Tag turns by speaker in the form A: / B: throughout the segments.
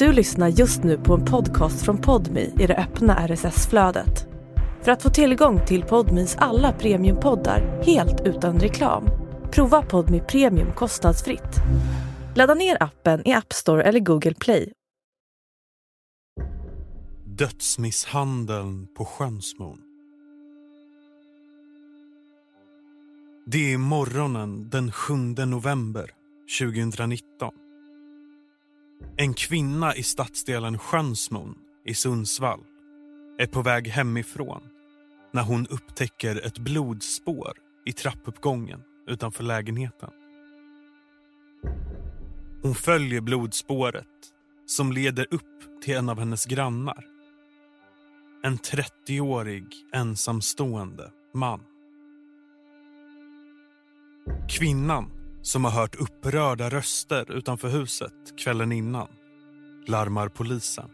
A: Du lyssnar just nu på en podcast från Podmi i det öppna RSS-flödet. För att få tillgång till Podmis alla premiumpoddar helt utan reklam, prova Podmi Premium kostnadsfritt. Ladda ner appen i App Store eller Google Play.
B: Dödsmisshandeln på Skönsmon. Det är morgonen den 7 november 2019. En kvinna i stadsdelen Sjönsmon i Sundsvall är på väg hemifrån när hon upptäcker ett blodspår i trappuppgången utanför lägenheten. Hon följer blodspåret som leder upp till en av hennes grannar. En 30-årig ensamstående man. Kvinnan som har hört upprörda röster utanför huset kvällen innan larmar polisen.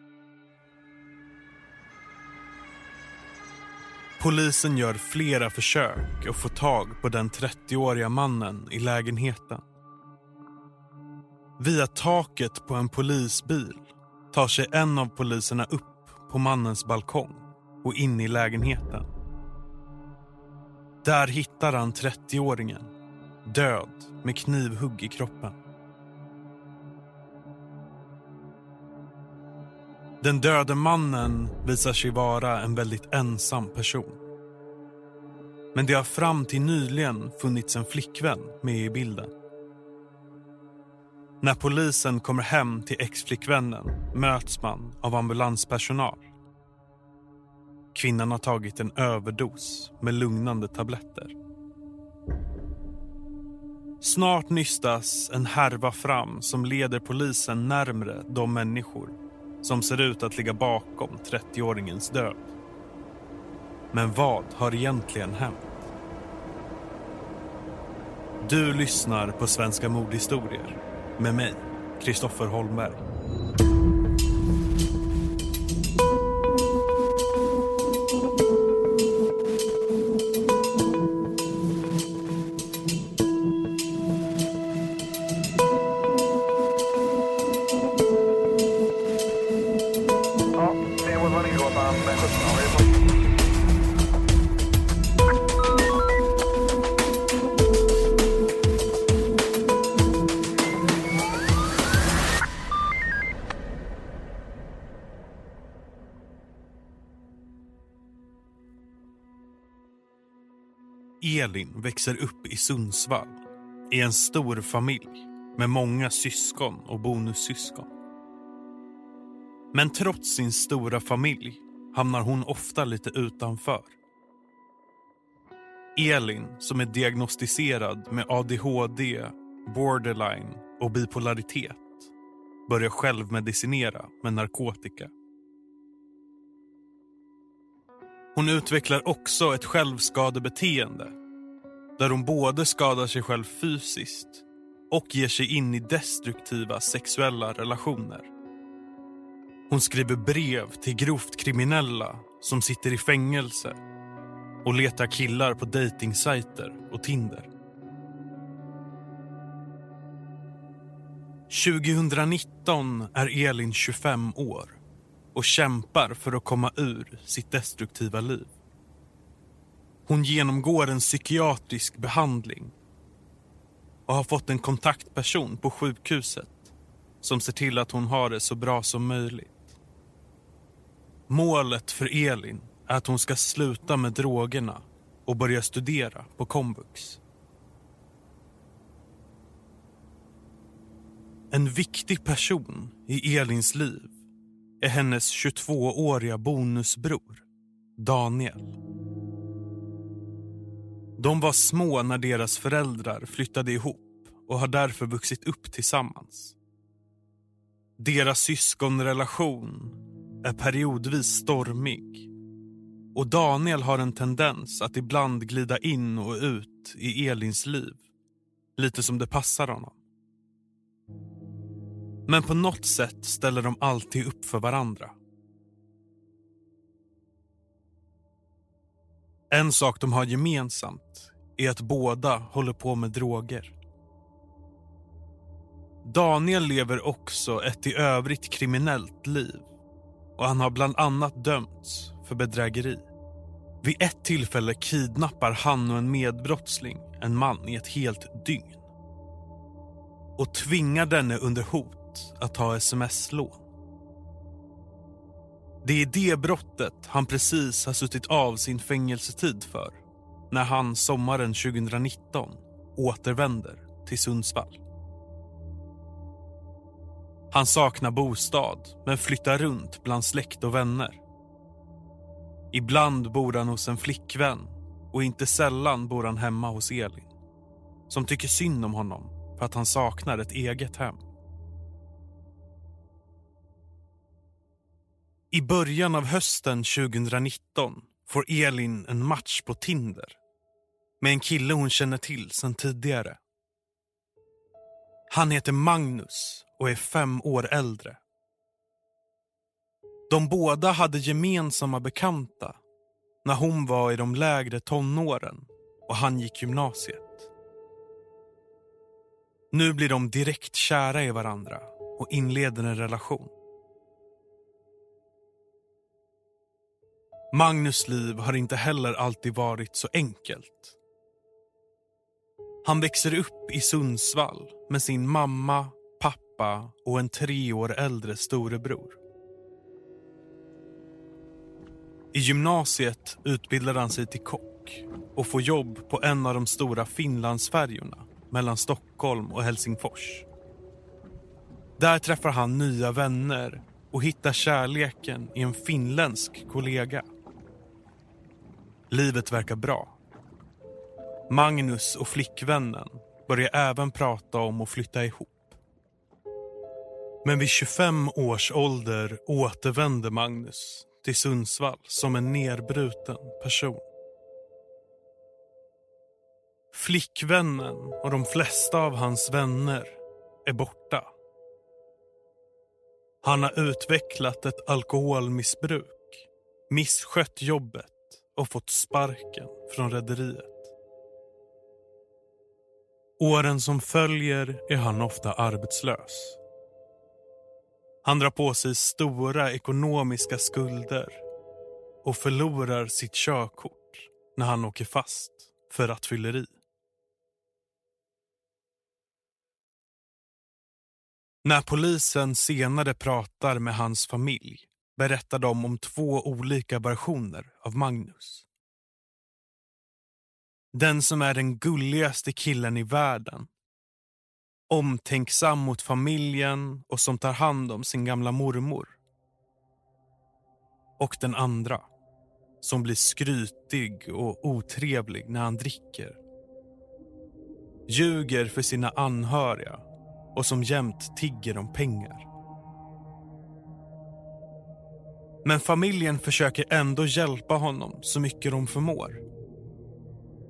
B: Polisen gör flera försök att få tag på den 30-åriga mannen i lägenheten. Via taket på en polisbil tar sig en av poliserna upp på mannens balkong och in i lägenheten. Där hittar han 30-åringen död med knivhugg i kroppen. Den döde mannen visar sig vara en väldigt ensam person. Men det har fram till nyligen funnits en flickvän med i bilden. När polisen kommer hem till ex-flickvännen möts man av ambulanspersonal. Kvinnan har tagit en överdos med lugnande tabletter. Snart nystas en härva fram som leder polisen närmre de människor som ser ut att ligga bakom 30-åringens död. Men vad har egentligen hänt? Du lyssnar på Svenska mordhistorier med mig, Kristoffer Holmberg. Växer upp i Sundsvall i en stor familj med många syskon och bonussyskon. Men trots sin stora familj hamnar hon ofta lite utanför. Elin, som är diagnostiserad med ADHD, borderline och bipolaritet börjar självmedicinera med narkotika. Hon utvecklar också ett självskadebeteende där hon både skadar sig själv fysiskt och ger sig in i destruktiva sexuella relationer. Hon skriver brev till grovt kriminella som sitter i fängelse och letar killar på dejtingsajter och Tinder. 2019 är Elin 25 år och kämpar för att komma ur sitt destruktiva liv. Hon genomgår en psykiatrisk behandling och har fått en kontaktperson på sjukhuset som ser till att hon har det så bra som möjligt. Målet för Elin är att hon ska sluta med drogerna och börja studera på komvux. En viktig person i Elins liv är hennes 22-åriga bonusbror, Daniel. De var små när deras föräldrar flyttade ihop och har därför vuxit upp tillsammans. Deras syskonrelation är periodvis stormig och Daniel har en tendens att ibland glida in och ut i Elins liv lite som det passar honom. Men på något sätt ställer de alltid upp för varandra. En sak de har gemensamt är att båda håller på med droger. Daniel lever också ett i övrigt kriminellt liv och han har bland annat dömts för bedrägeri. Vid ett tillfälle kidnappar han och en medbrottsling en man i ett helt dygn och tvingar denne under hot att ta sms-lån. Det är det brottet han precis har suttit av sin fängelsetid för när han sommaren 2019 återvänder till Sundsvall. Han saknar bostad men flyttar runt bland släkt och vänner. Ibland bor han hos en flickvän och inte sällan bor han hemma hos Elin som tycker synd om honom för att han saknar ett eget hem. I början av hösten 2019 får Elin en match på Tinder med en kille hon känner till sedan tidigare. Han heter Magnus och är fem år äldre. De båda hade gemensamma bekanta när hon var i de lägre tonåren och han gick gymnasiet. Nu blir de direkt kära i varandra och inleder en relation. Magnus liv har inte heller alltid varit så enkelt. Han växer upp i Sundsvall med sin mamma, pappa och en tre år äldre storebror. I gymnasiet utbildar han sig till kock och får jobb på en av de stora Finlandsfärjorna mellan Stockholm och Helsingfors. Där träffar han nya vänner och hittar kärleken i en finländsk kollega. Livet verkar bra. Magnus och flickvännen börjar även prata om att flytta ihop. Men vid 25 års ålder återvänder Magnus till Sundsvall som en nerbruten person. Flickvännen och de flesta av hans vänner är borta. Han har utvecklat ett alkoholmissbruk, misskött jobbet och fått sparken från rederiet. Åren som följer är han ofta arbetslös. Han drar på sig stora ekonomiska skulder och förlorar sitt körkort när han åker fast för rattfylleri. När polisen senare pratar med hans familj berättar de om två olika versioner av Magnus. Den som är den gulligaste killen i världen. Omtänksam mot familjen och som tar hand om sin gamla mormor. Och den andra, som blir skrytig och otrevlig när han dricker. Ljuger för sina anhöriga och som jämt tigger om pengar. Men familjen försöker ändå hjälpa honom så mycket de förmår.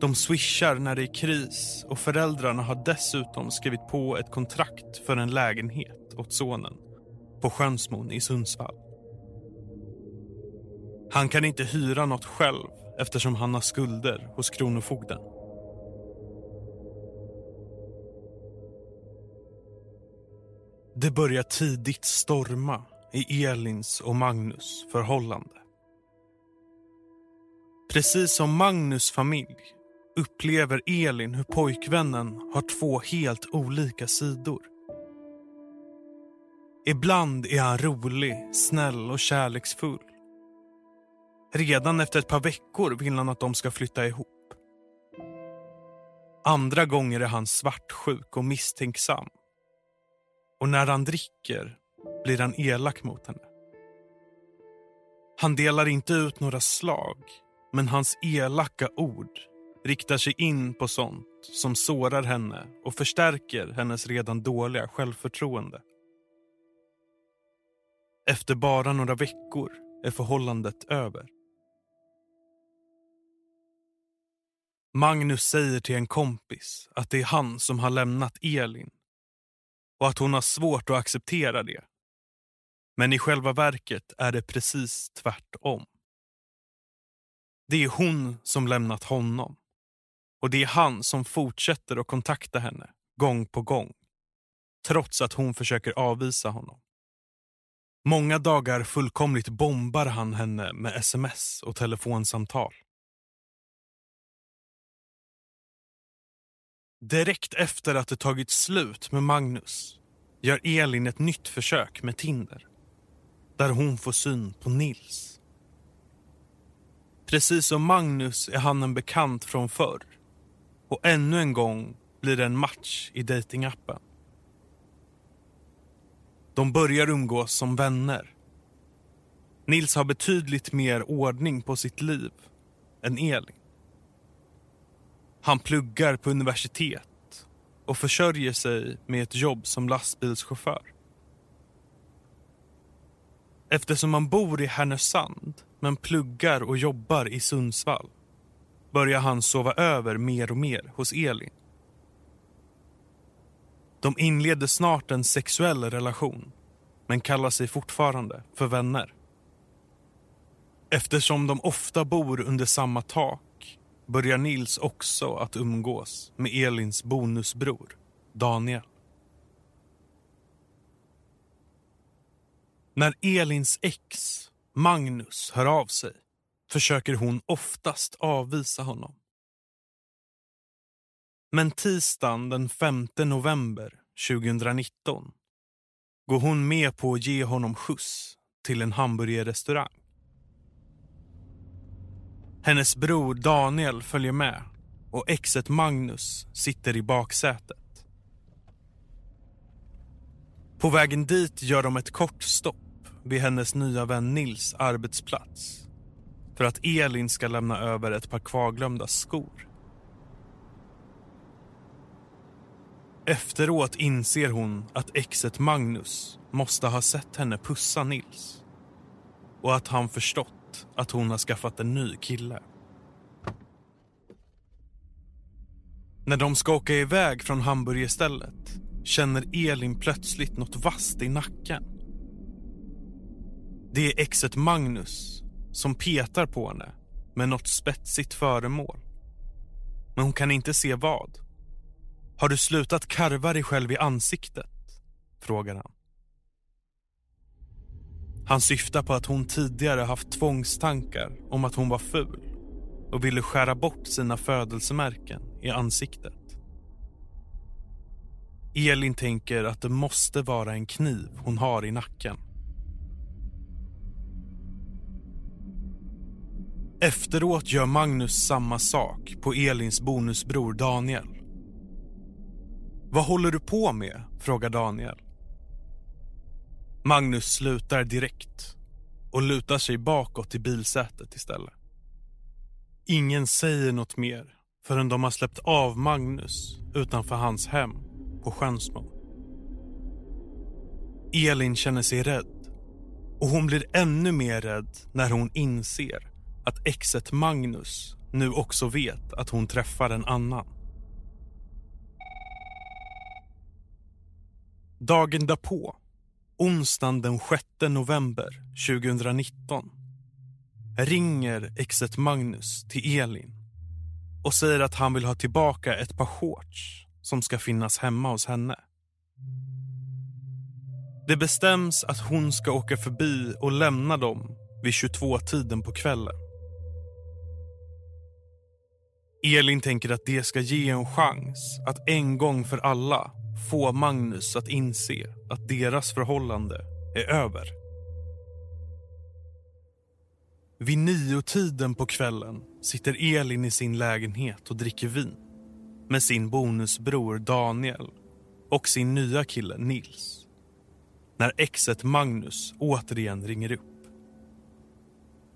B: De swishar när det är kris och föräldrarna har dessutom skrivit på ett kontrakt för en lägenhet åt sonen på Sjönsmon i Sundsvall. Han kan inte hyra något själv eftersom han har skulder hos Kronofogden. Det börjar tidigt storma i Elins och Magnus förhållande. Precis som Magnus familj upplever Elin hur pojkvännen har två helt olika sidor. Ibland är han rolig, snäll och kärleksfull. Redan efter ett par veckor vill han att de ska flytta ihop. Andra gånger är han svartsjuk och misstänksam. Och när han dricker blir han elak mot henne. Han delar inte ut några slag, men hans elaka ord riktar sig in på sånt som sårar henne och förstärker hennes redan dåliga självförtroende. Efter bara några veckor är förhållandet över. Magnus säger till en kompis att det är han som har lämnat Elin och att hon har svårt att acceptera det. Men i själva verket är det precis tvärtom. Det är hon som lämnat honom och det är han som fortsätter att kontakta henne gång på gång. trots att hon försöker avvisa honom. Många dagar fullkomligt bombar han henne med sms och telefonsamtal. Direkt efter att det tagit slut med Magnus gör Elin ett nytt försök med Tinder. Där hon får syn på Nils. Precis som Magnus är han en bekant från förr. Och ännu en gång blir det en match i datingappen. De börjar umgås som vänner. Nils har betydligt mer ordning på sitt liv än Elin. Han pluggar på universitet och försörjer sig med ett jobb som lastbilschaufför. Eftersom han bor i Härnösand men pluggar och jobbar i Sundsvall börjar han sova över mer och mer hos Elin. De inleder snart en sexuell relation men kallar sig fortfarande för vänner. Eftersom de ofta bor under samma tak börjar Nils också att umgås med Elins bonusbror Daniel. När Elins ex, Magnus, hör av sig försöker hon oftast avvisa honom. Men tisdagen den 5 november 2019 går hon med på att ge honom skjuts till en hamburgerrestaurang. Hennes bror Daniel följer med och exet Magnus sitter i baksätet. På vägen dit gör de ett kort stopp vid hennes nya vän Nils arbetsplats för att Elin ska lämna över ett par kvarglömda skor. Efteråt inser hon att exet Magnus måste ha sett henne pussa Nils och att han förstått att hon har skaffat en ny kille. När de ska åka iväg från hamburgerstället känner Elin plötsligt något vasst i nacken. Det är exet Magnus som petar på henne med något spetsigt föremål. Men hon kan inte se vad. Har du slutat karva dig själv i ansiktet? frågar han. Han syftar på att hon tidigare haft tvångstankar om att hon var ful och ville skära bort sina födelsemärken i ansiktet. Elin tänker att det måste vara en kniv hon har i nacken. Efteråt gör Magnus samma sak på Elins bonusbror Daniel. Vad håller du på med? frågar Daniel. Magnus slutar direkt och lutar sig bakåt i bilsätet istället. Ingen säger något mer förrän de har släppt av Magnus utanför hans hem på Skönsmo. Elin känner sig rädd och hon blir ännu mer rädd när hon inser att exet Magnus nu också vet att hon träffar en annan. Dagen därpå, onsdagen den 6 november 2019 ringer exet Magnus till Elin och säger att han vill ha tillbaka ett par shorts som ska finnas hemma hos henne. Det bestäms att hon ska åka förbi och lämna dem vid 22-tiden på kvällen. Elin tänker att det ska ge en chans att en gång för alla få Magnus att inse att deras förhållande är över. Vid nio-tiden på kvällen sitter Elin i sin lägenhet och dricker vin med sin bonusbror Daniel och sin nya kille Nils. När exet Magnus återigen ringer upp.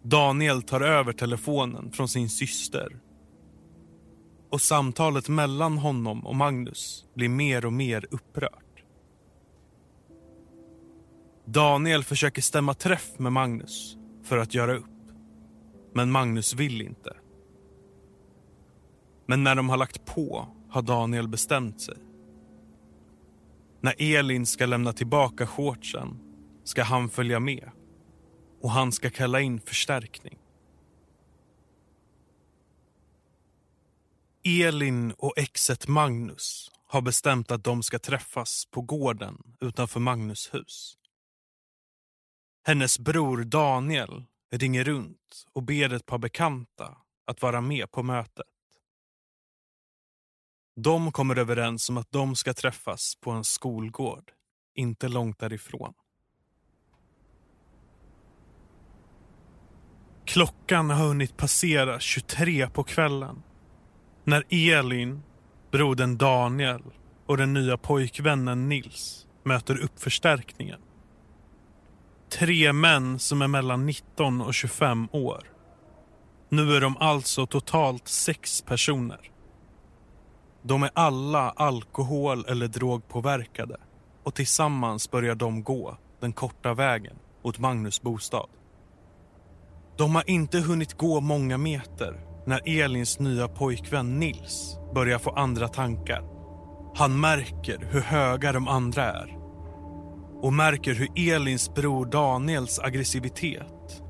B: Daniel tar över telefonen från sin syster och samtalet mellan honom och Magnus blir mer och mer upprört. Daniel försöker stämma träff med Magnus för att göra upp. Men Magnus vill inte. Men när de har lagt på har Daniel bestämt sig. När Elin ska lämna tillbaka shortsen ska han följa med och han ska kalla in förstärkning. Elin och exet Magnus har bestämt att de ska träffas på gården utanför Magnus hus. Hennes bror Daniel ringer runt och ber ett par bekanta att vara med på mötet. De kommer överens om att de ska träffas på en skolgård, inte långt därifrån. Klockan har hunnit passera 23 på kvällen när Elin, brodern Daniel och den nya pojkvännen Nils möter upp förstärkningen. Tre män som är mellan 19 och 25 år. Nu är de alltså totalt sex personer. De är alla alkohol eller drogpåverkade och tillsammans börjar de gå den korta vägen mot Magnus bostad. De har inte hunnit gå många meter när Elins nya pojkvän Nils börjar få andra tankar. Han märker hur höga de andra är och märker hur Elins bror Daniels aggressivitet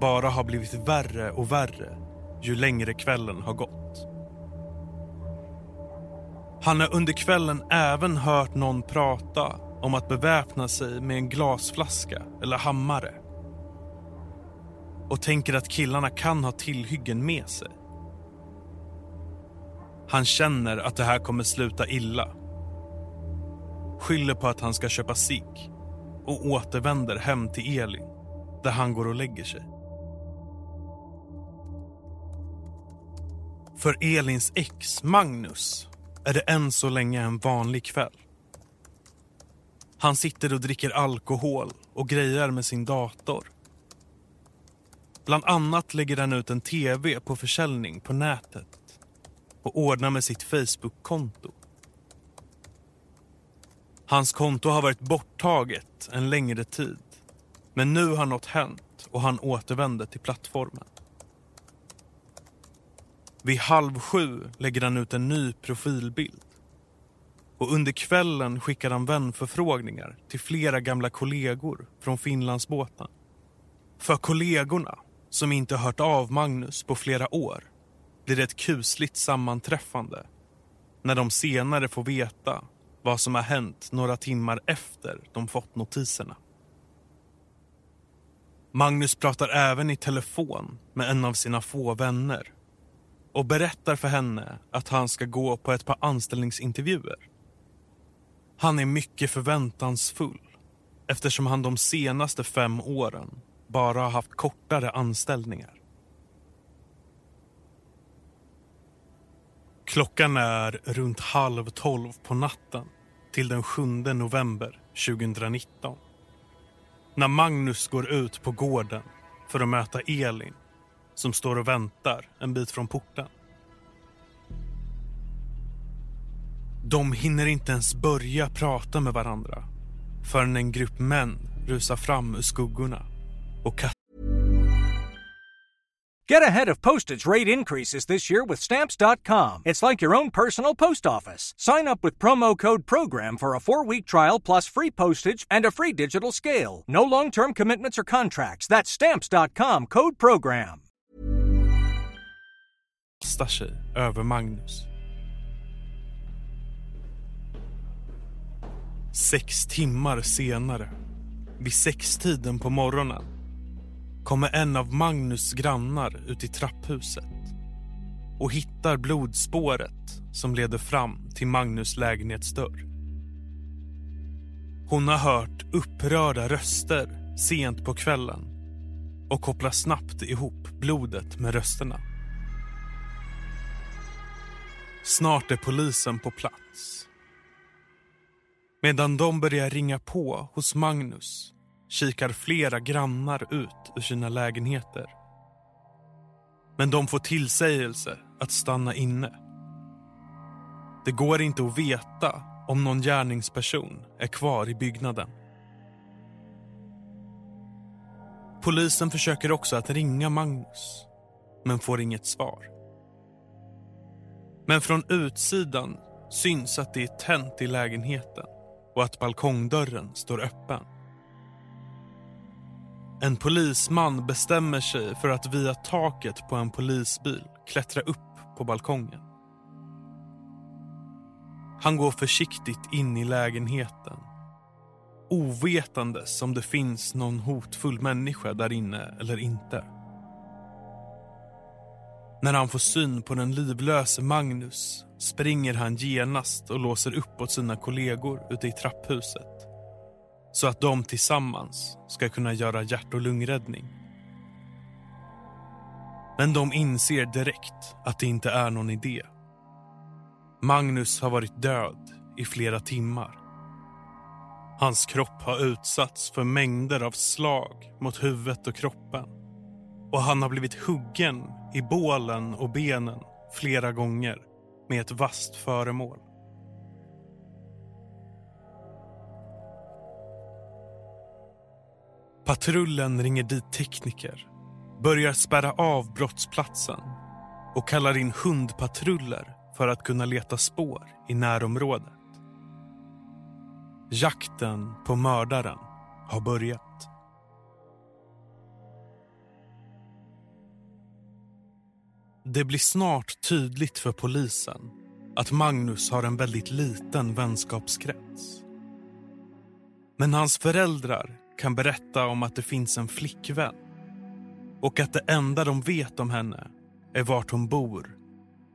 B: bara har blivit värre och värre ju längre kvällen har gått. Han har under kvällen även hört någon prata om att beväpna sig med en glasflaska eller hammare och tänker att killarna kan ha tillhyggen med sig. Han känner att det här kommer sluta illa. Skyller på att han ska köpa cigg och återvänder hem till Elin där han går och lägger sig. För Elins ex, Magnus, är det än så länge en vanlig kväll. Han sitter och dricker alkohol och grejer med sin dator. Bland annat lägger han ut en tv på försäljning på nätet och ordnar med sitt Facebook-konto. Hans konto har varit borttaget en längre tid men nu har något hänt och han återvänder till plattformen. Vid halv sju lägger han ut en ny profilbild. Och under kvällen skickar han vänförfrågningar till flera gamla kollegor från Finlandsbåten. För kollegorna, som inte hört av Magnus på flera år, blir det ett kusligt sammanträffande när de senare får veta vad som har hänt några timmar efter de fått notiserna. Magnus pratar även i telefon med en av sina få vänner och berättar för henne att han ska gå på ett par anställningsintervjuer. Han är mycket förväntansfull eftersom han de senaste fem åren bara har haft kortare anställningar. Klockan är runt halv tolv på natten till den 7 november 2019. När Magnus går ut på gården för att möta Elin som står och väntar en bit från porten. De hinner inte ens börja prata med varandra förrän en grupp män rusar fram ur skuggorna
C: Get ahead of postage rate increases this year with Stamps.com. It's like your own personal post office. Sign up with promo code PROGRAM for a four week trial plus free postage and a free digital scale. No long term commitments or contracts. That's Stamps.com code PROGRAM.
B: kastar över Magnus. Sex timmar senare, vid sextiden på morgonen kommer en av Magnus grannar ut i trapphuset och hittar blodspåret som leder fram till Magnus lägenhetsdörr. Hon har hört upprörda röster sent på kvällen och kopplar snabbt ihop blodet med rösterna. Snart är polisen på plats. Medan de börjar ringa på hos Magnus kikar flera grannar ut ur sina lägenheter. Men de får tillsägelse att stanna inne. Det går inte att veta om någon gärningsperson är kvar i byggnaden. Polisen försöker också att ringa Magnus, men får inget svar. Men från utsidan syns att det är tänt i lägenheten och att balkongdörren står öppen. En polisman bestämmer sig för att via taket på en polisbil klättra upp på balkongen. Han går försiktigt in i lägenheten. Ovetandes om det finns någon hotfull människa där inne eller inte. När han får syn på den livlöse Magnus springer han genast och låser upp åt sina kollegor ute i trapphuset så att de tillsammans ska kunna göra hjärt och lungräddning. Men de inser direkt att det inte är någon idé. Magnus har varit död i flera timmar. Hans kropp har utsatts för mängder av slag mot huvudet och kroppen. Och han har blivit huggen i bålen och benen flera gånger med ett vasst föremål. Patrullen ringer dit tekniker, börjar spärra av brottsplatsen och kallar in hundpatruller för att kunna leta spår i närområdet. Jakten på mördaren har börjat. Det blir snart tydligt för polisen att Magnus har en väldigt liten vänskapskrets. Men hans föräldrar kan berätta om att det finns en flickvän och att det enda de vet om henne är vart hon bor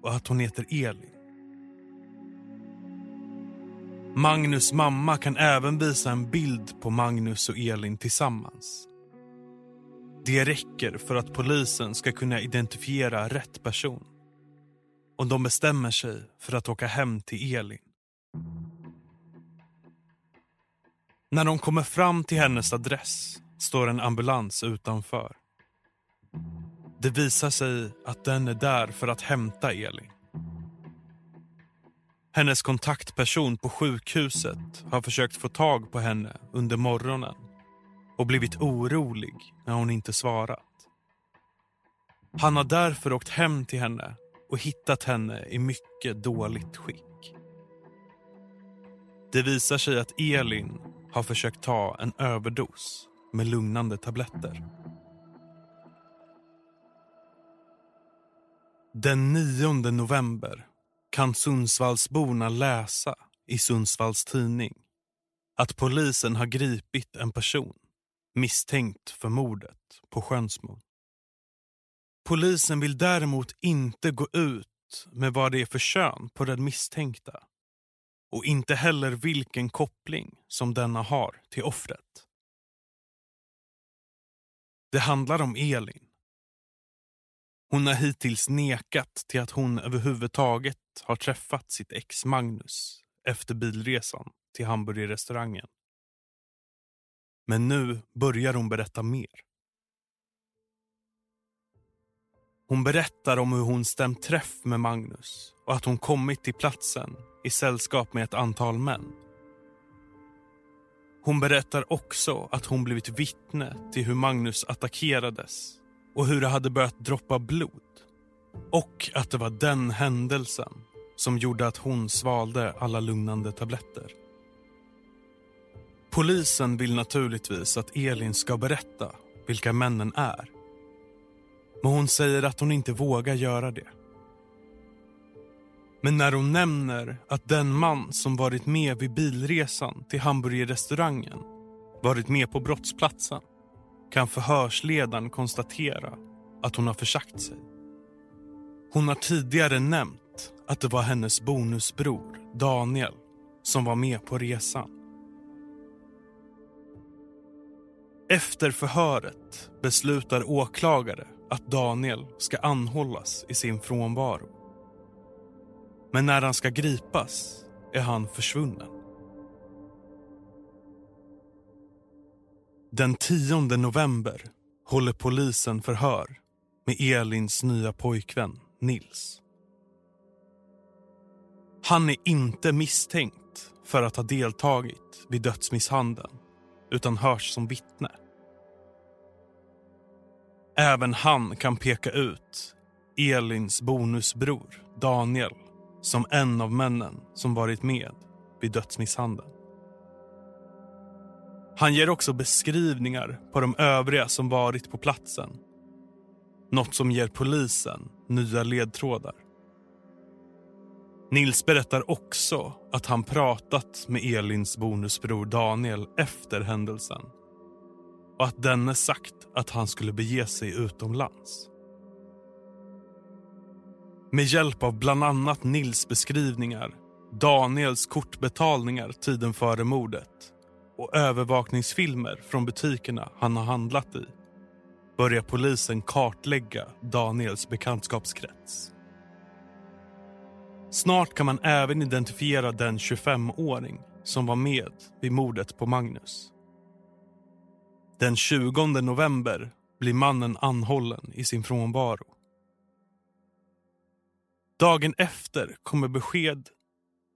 B: och att hon heter Elin. Magnus mamma kan även visa en bild på Magnus och Elin tillsammans. Det räcker för att polisen ska kunna identifiera rätt person. Och de bestämmer sig för att åka hem till Elin. När de kommer fram till hennes adress står en ambulans utanför. Det visar sig att den är där för att hämta Elin. Hennes kontaktperson på sjukhuset har försökt få tag på henne under morgonen och blivit orolig när hon inte svarat. Han har därför åkt hem till henne och hittat henne i mycket dåligt skick. Det visar sig att Elin har försökt ta en överdos med lugnande tabletter. Den 9 november kan Sundsvallsborna läsa i Sundsvalls tidning att polisen har gripit en person misstänkt för mordet på Skönsmo. Polisen vill däremot inte gå ut med vad det är för kön på den misstänkta och inte heller vilken koppling som denna har till offret. Det handlar om Elin. Hon har hittills nekat till att hon överhuvudtaget har träffat sitt ex Magnus efter bilresan till hamburgerrestaurangen. Men nu börjar hon berätta mer. Hon berättar om hur hon stämt träff med Magnus och att hon kommit till platsen i sällskap med ett antal män. Hon berättar också att hon blivit vittne till hur Magnus attackerades och hur det hade börjat droppa blod. Och att det var den händelsen som gjorde att hon svalde alla lugnande tabletter. Polisen vill naturligtvis att Elin ska berätta vilka männen är. Men hon säger att hon inte vågar göra det. Men när hon nämner att den man som varit med vid bilresan till hamburgerrestaurangen varit med på brottsplatsen kan förhörsledaren konstatera att hon har försagt sig. Hon har tidigare nämnt att det var hennes bonusbror Daniel som var med på resan. Efter förhöret beslutar åklagare att Daniel ska anhållas i sin frånvaro. Men när han ska gripas är han försvunnen. Den 10 november håller polisen förhör med Elins nya pojkvän Nils. Han är inte misstänkt för att ha deltagit vid dödsmisshandeln utan hörs som vittne. Även han kan peka ut Elins bonusbror Daniel som en av männen som varit med vid dödsmisshandeln. Han ger också beskrivningar på de övriga som varit på platsen. Något som ger polisen nya ledtrådar. Nils berättar också att han pratat med Elins bonusbror Daniel efter händelsen och att denne sagt att han skulle bege sig utomlands. Med hjälp av bland annat Nils beskrivningar, Daniels kortbetalningar tiden före mordet och övervakningsfilmer från butikerna han har handlat i börjar polisen kartlägga Daniels bekantskapskrets. Snart kan man även identifiera den 25-åring som var med vid mordet på Magnus. Den 20 november blir mannen anhållen i sin frånvaro. Dagen efter kommer besked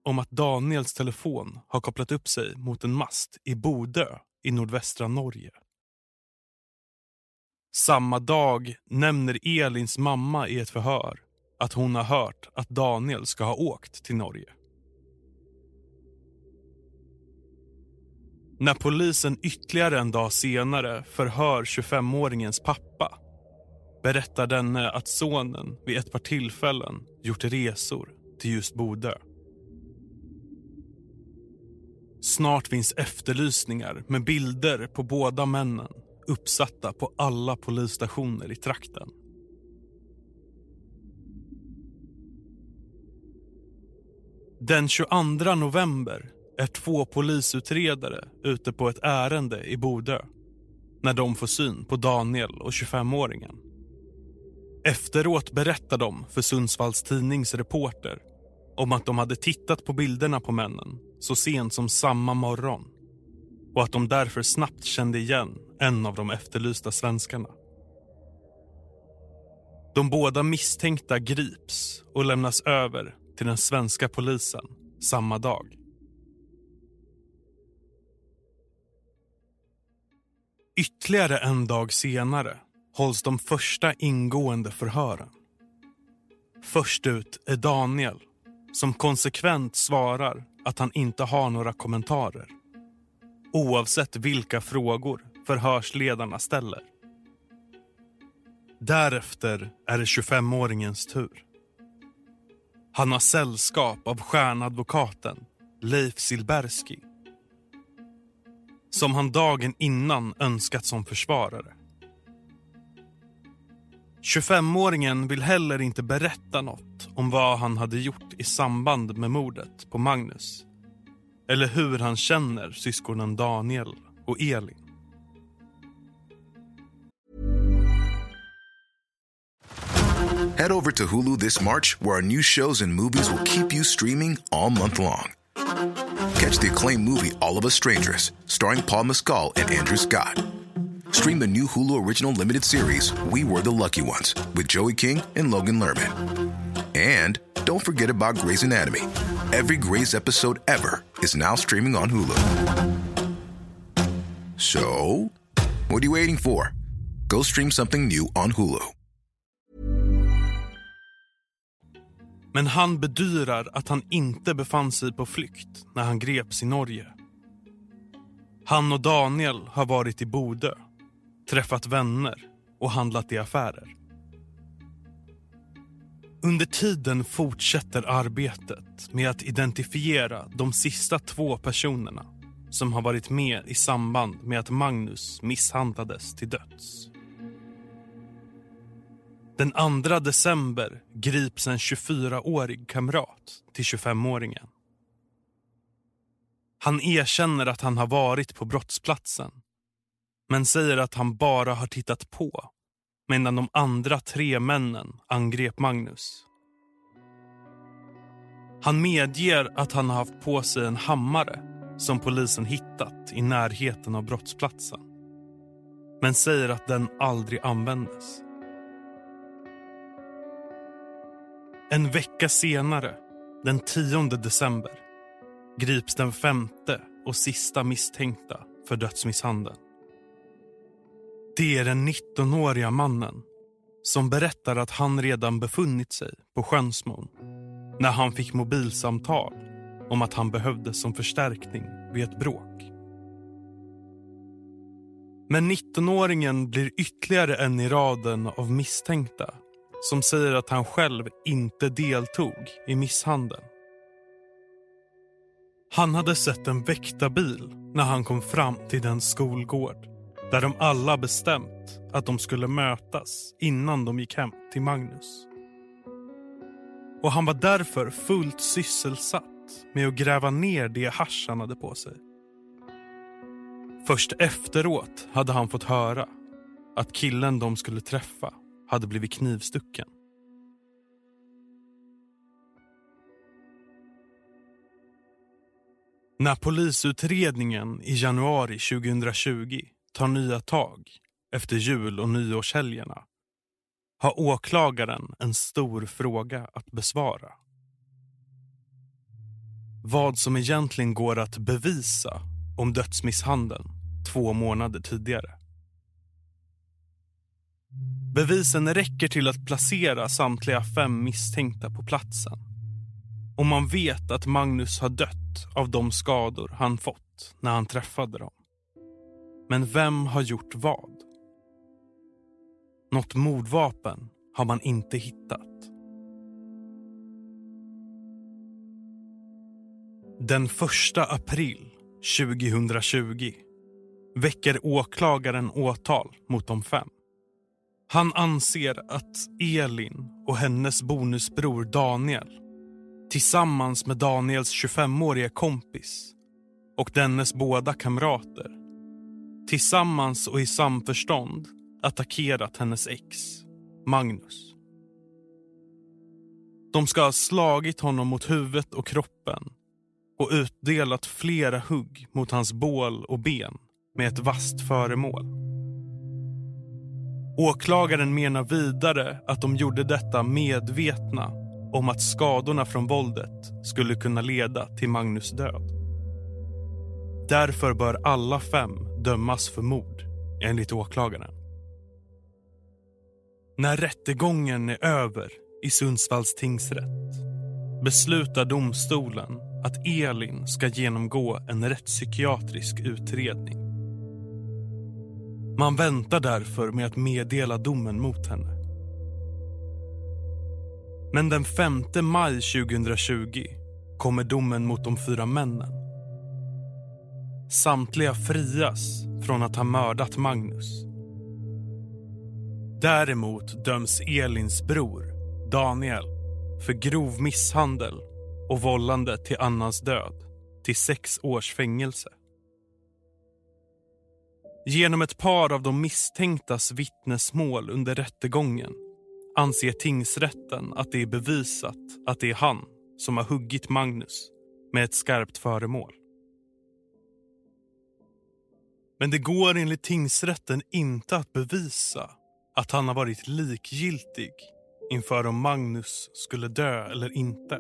B: om att Daniels telefon har kopplat upp sig mot en mast i Bodö i nordvästra Norge. Samma dag nämner Elins mamma i ett förhör att hon har hört att Daniel ska ha åkt till Norge. När polisen ytterligare en dag senare förhör 25-åringens pappa berättar denne att sonen vid ett par tillfällen gjort resor till just Bodö. Snart finns efterlysningar med bilder på båda männen uppsatta på alla polisstationer i trakten. Den 22 november är två polisutredare ute på ett ärende i Bodö när de får syn på Daniel och 25-åringen. Efteråt berättar de för Sundsvalls Tidnings reporter om att de hade tittat på bilderna på männen så sent som samma morgon och att de därför snabbt kände igen en av de efterlysta svenskarna. De båda misstänkta grips och lämnas över till den svenska polisen samma dag. Ytterligare en dag senare hålls de första ingående förhören. Först ut är Daniel som konsekvent svarar att han inte har några kommentarer oavsett vilka frågor förhörsledarna ställer. Därefter är det 25-åringens tur. Han har sällskap av stjärnadvokaten Leif Silberski som han dagen innan önskat som försvarare. 25-åringen vill heller inte berätta något om vad han hade gjort i samband med mordet på Magnus. Eller hur han känner syskonen Daniel och Elin.
D: Head over to Hulu this March, where our new shows and movies will keep you streaming all month long. Catch the acclaimed movie All of Us Strangers, starring Paul Mescal and Andrew Scott. Stream the new Hulu original limited series We Were the Lucky Ones with Joey King and Logan Lerman. And don't forget about Grey's Anatomy. Every Grey's episode ever is now streaming on Hulu. So, what are you waiting for? Go stream something new on Hulu.
B: Men han bedyrar att han inte befann sig på flykt när han greps i Norge. Han och Daniel har varit i Bodö, träffat vänner och handlat i affärer. Under tiden fortsätter arbetet med att identifiera de sista två personerna som har varit med i samband med att Magnus misshandlades till döds. Den 2 december grips en 24-årig kamrat till 25-åringen. Han erkänner att han har varit på brottsplatsen men säger att han bara har tittat på medan de andra tre männen angrep Magnus. Han medger att han har haft på sig en hammare som polisen hittat i närheten av brottsplatsen men säger att den aldrig användes. En vecka senare, den 10 december grips den femte och sista misstänkta för dödsmisshandeln. Det är den 19-åriga mannen som berättar att han redan befunnit sig på Sjönsmon när han fick mobilsamtal om att han behövdes som förstärkning vid ett bråk. Men 19-åringen blir ytterligare en i raden av misstänkta som säger att han själv inte deltog i misshandeln Han hade sett en väktarbil när han kom fram till den skolgård där de alla bestämt att de skulle mötas innan de gick hem till Magnus. Och han var därför fullt sysselsatt med att gräva ner det hasch han hade på sig. Först efteråt hade han fått höra att killen de skulle träffa hade blivit knivstucken. När polisutredningen i januari 2020 tar nya tag efter jul och nyårshelgerna har åklagaren en stor fråga att besvara. Vad som egentligen går att bevisa om dödsmisshandeln två månader tidigare. Bevisen räcker till att placera samtliga fem misstänkta på platsen. Och man vet att Magnus har dött av de skador han fått när han träffade dem. Men vem har gjort vad? Något mordvapen har man inte hittat. Den 1 april 2020 väcker åklagaren åtal mot de fem. Han anser att Elin och hennes bonusbror Daniel tillsammans med Daniels 25-åriga kompis och dennes båda kamrater tillsammans och i samförstånd attackerat hennes ex, Magnus. De ska ha slagit honom mot huvudet och kroppen och utdelat flera hugg mot hans bål och ben med ett vasst föremål. Åklagaren menar vidare att de gjorde detta medvetna om att skadorna från våldet skulle kunna leda till Magnus död. Därför bör alla fem dömas för mord, enligt åklagaren. När rättegången är över i Sundsvalls tingsrätt beslutar domstolen att Elin ska genomgå en rättspsykiatrisk utredning. Man väntar därför med att meddela domen mot henne. Men den 5 maj 2020 kommer domen mot de fyra männen. Samtliga frias från att ha mördat Magnus. Däremot döms Elins bror, Daniel, för grov misshandel och vållande till annans död till sex års fängelse. Genom ett par av de misstänktas vittnesmål under rättegången anser tingsrätten att det är bevisat att det är han som har huggit Magnus med ett skarpt föremål. Men det går enligt tingsrätten inte att bevisa att han har varit likgiltig inför om Magnus skulle dö eller inte.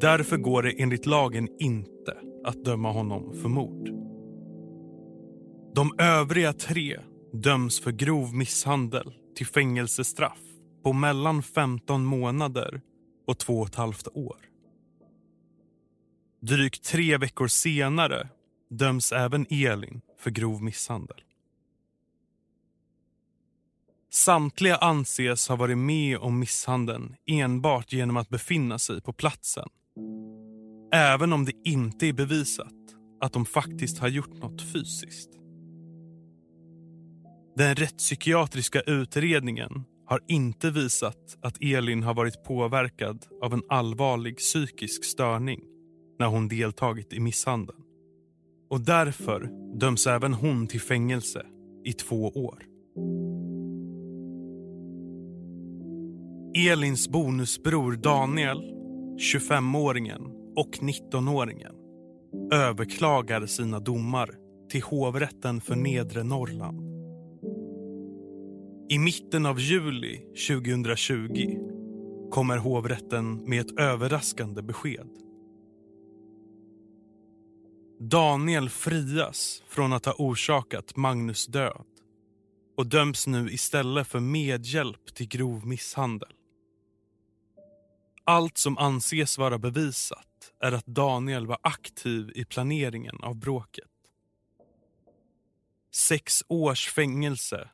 B: Därför går det enligt lagen inte att döma honom för mord. De övriga tre döms för grov misshandel till fängelsestraff på mellan 15 månader och två och ett halvt år. Drygt tre veckor senare döms även Elin för grov misshandel. Samtliga anses ha varit med om misshandeln enbart genom att befinna sig på platsen. Även om det inte är bevisat att de faktiskt har gjort något fysiskt. Den rättspsykiatriska utredningen har inte visat att Elin har varit påverkad av en allvarlig psykisk störning när hon deltagit i misshandeln. Och därför döms även hon till fängelse i två år. Elins bonusbror Daniel, 25-åringen och 19-åringen överklagar sina domar till hovrätten för nedre Norrland. I mitten av juli 2020 kommer hovrätten med ett överraskande besked. Daniel frias från att ha orsakat Magnus död och döms nu istället för medhjälp till grov misshandel. Allt som anses vara bevisat är att Daniel var aktiv i planeringen av bråket. Sex års fängelse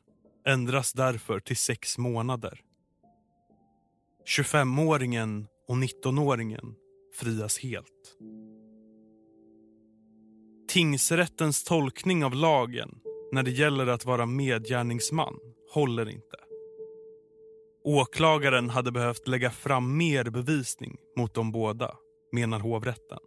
B: ändras därför till sex månader. 25-åringen och 19-åringen frias helt. Tingsrättens tolkning av lagen när det gäller att vara medgärningsman håller inte. Åklagaren hade behövt lägga fram mer bevisning mot de båda, menar hovrätten.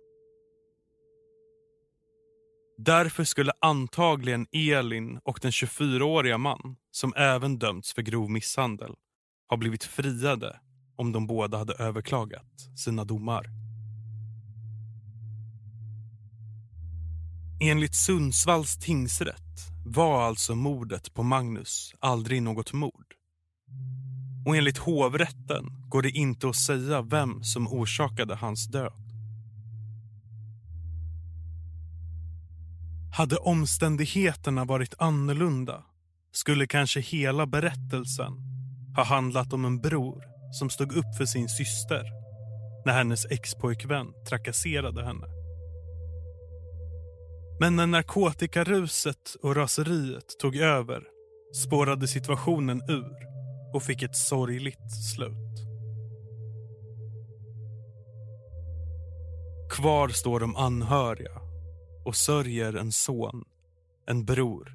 B: Därför skulle antagligen Elin och den 24-åriga man som även dömts för grov misshandel ha blivit friade om de båda hade överklagat sina domar. Enligt Sundsvalls tingsrätt var alltså mordet på Magnus aldrig något mord. Och enligt hovrätten går det inte att säga vem som orsakade hans död. Hade omständigheterna varit annorlunda skulle kanske hela berättelsen ha handlat om en bror som stod upp för sin syster när hennes expojkvän trakasserade henne. Men när narkotikaruset och raseriet tog över spårade situationen ur och fick ett sorgligt slut. Kvar står de anhöriga och sörjer en son, en bror,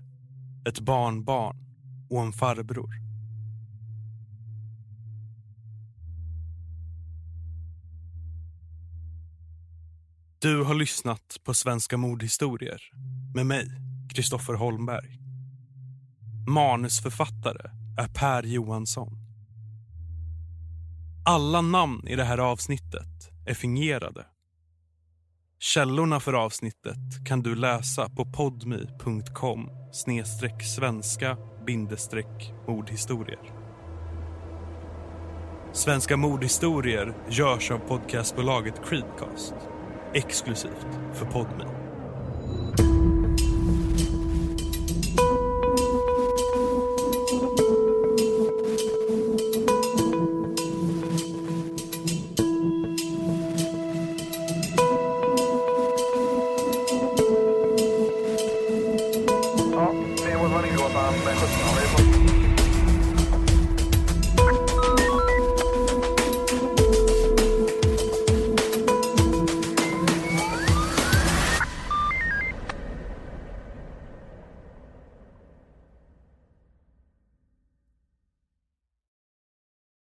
B: ett barnbarn och en farbror. Du har lyssnat på Svenska mordhistorier med mig, Kristoffer Holmberg. Manusförfattare är Per Johansson. Alla namn i det här avsnittet är fingerade. Källorna för avsnittet kan du läsa på podmi.com snedstreck svenska bindestreck mordhistorier. Svenska mordhistorier görs av podcastbolaget Creedcast exklusivt för Podmi.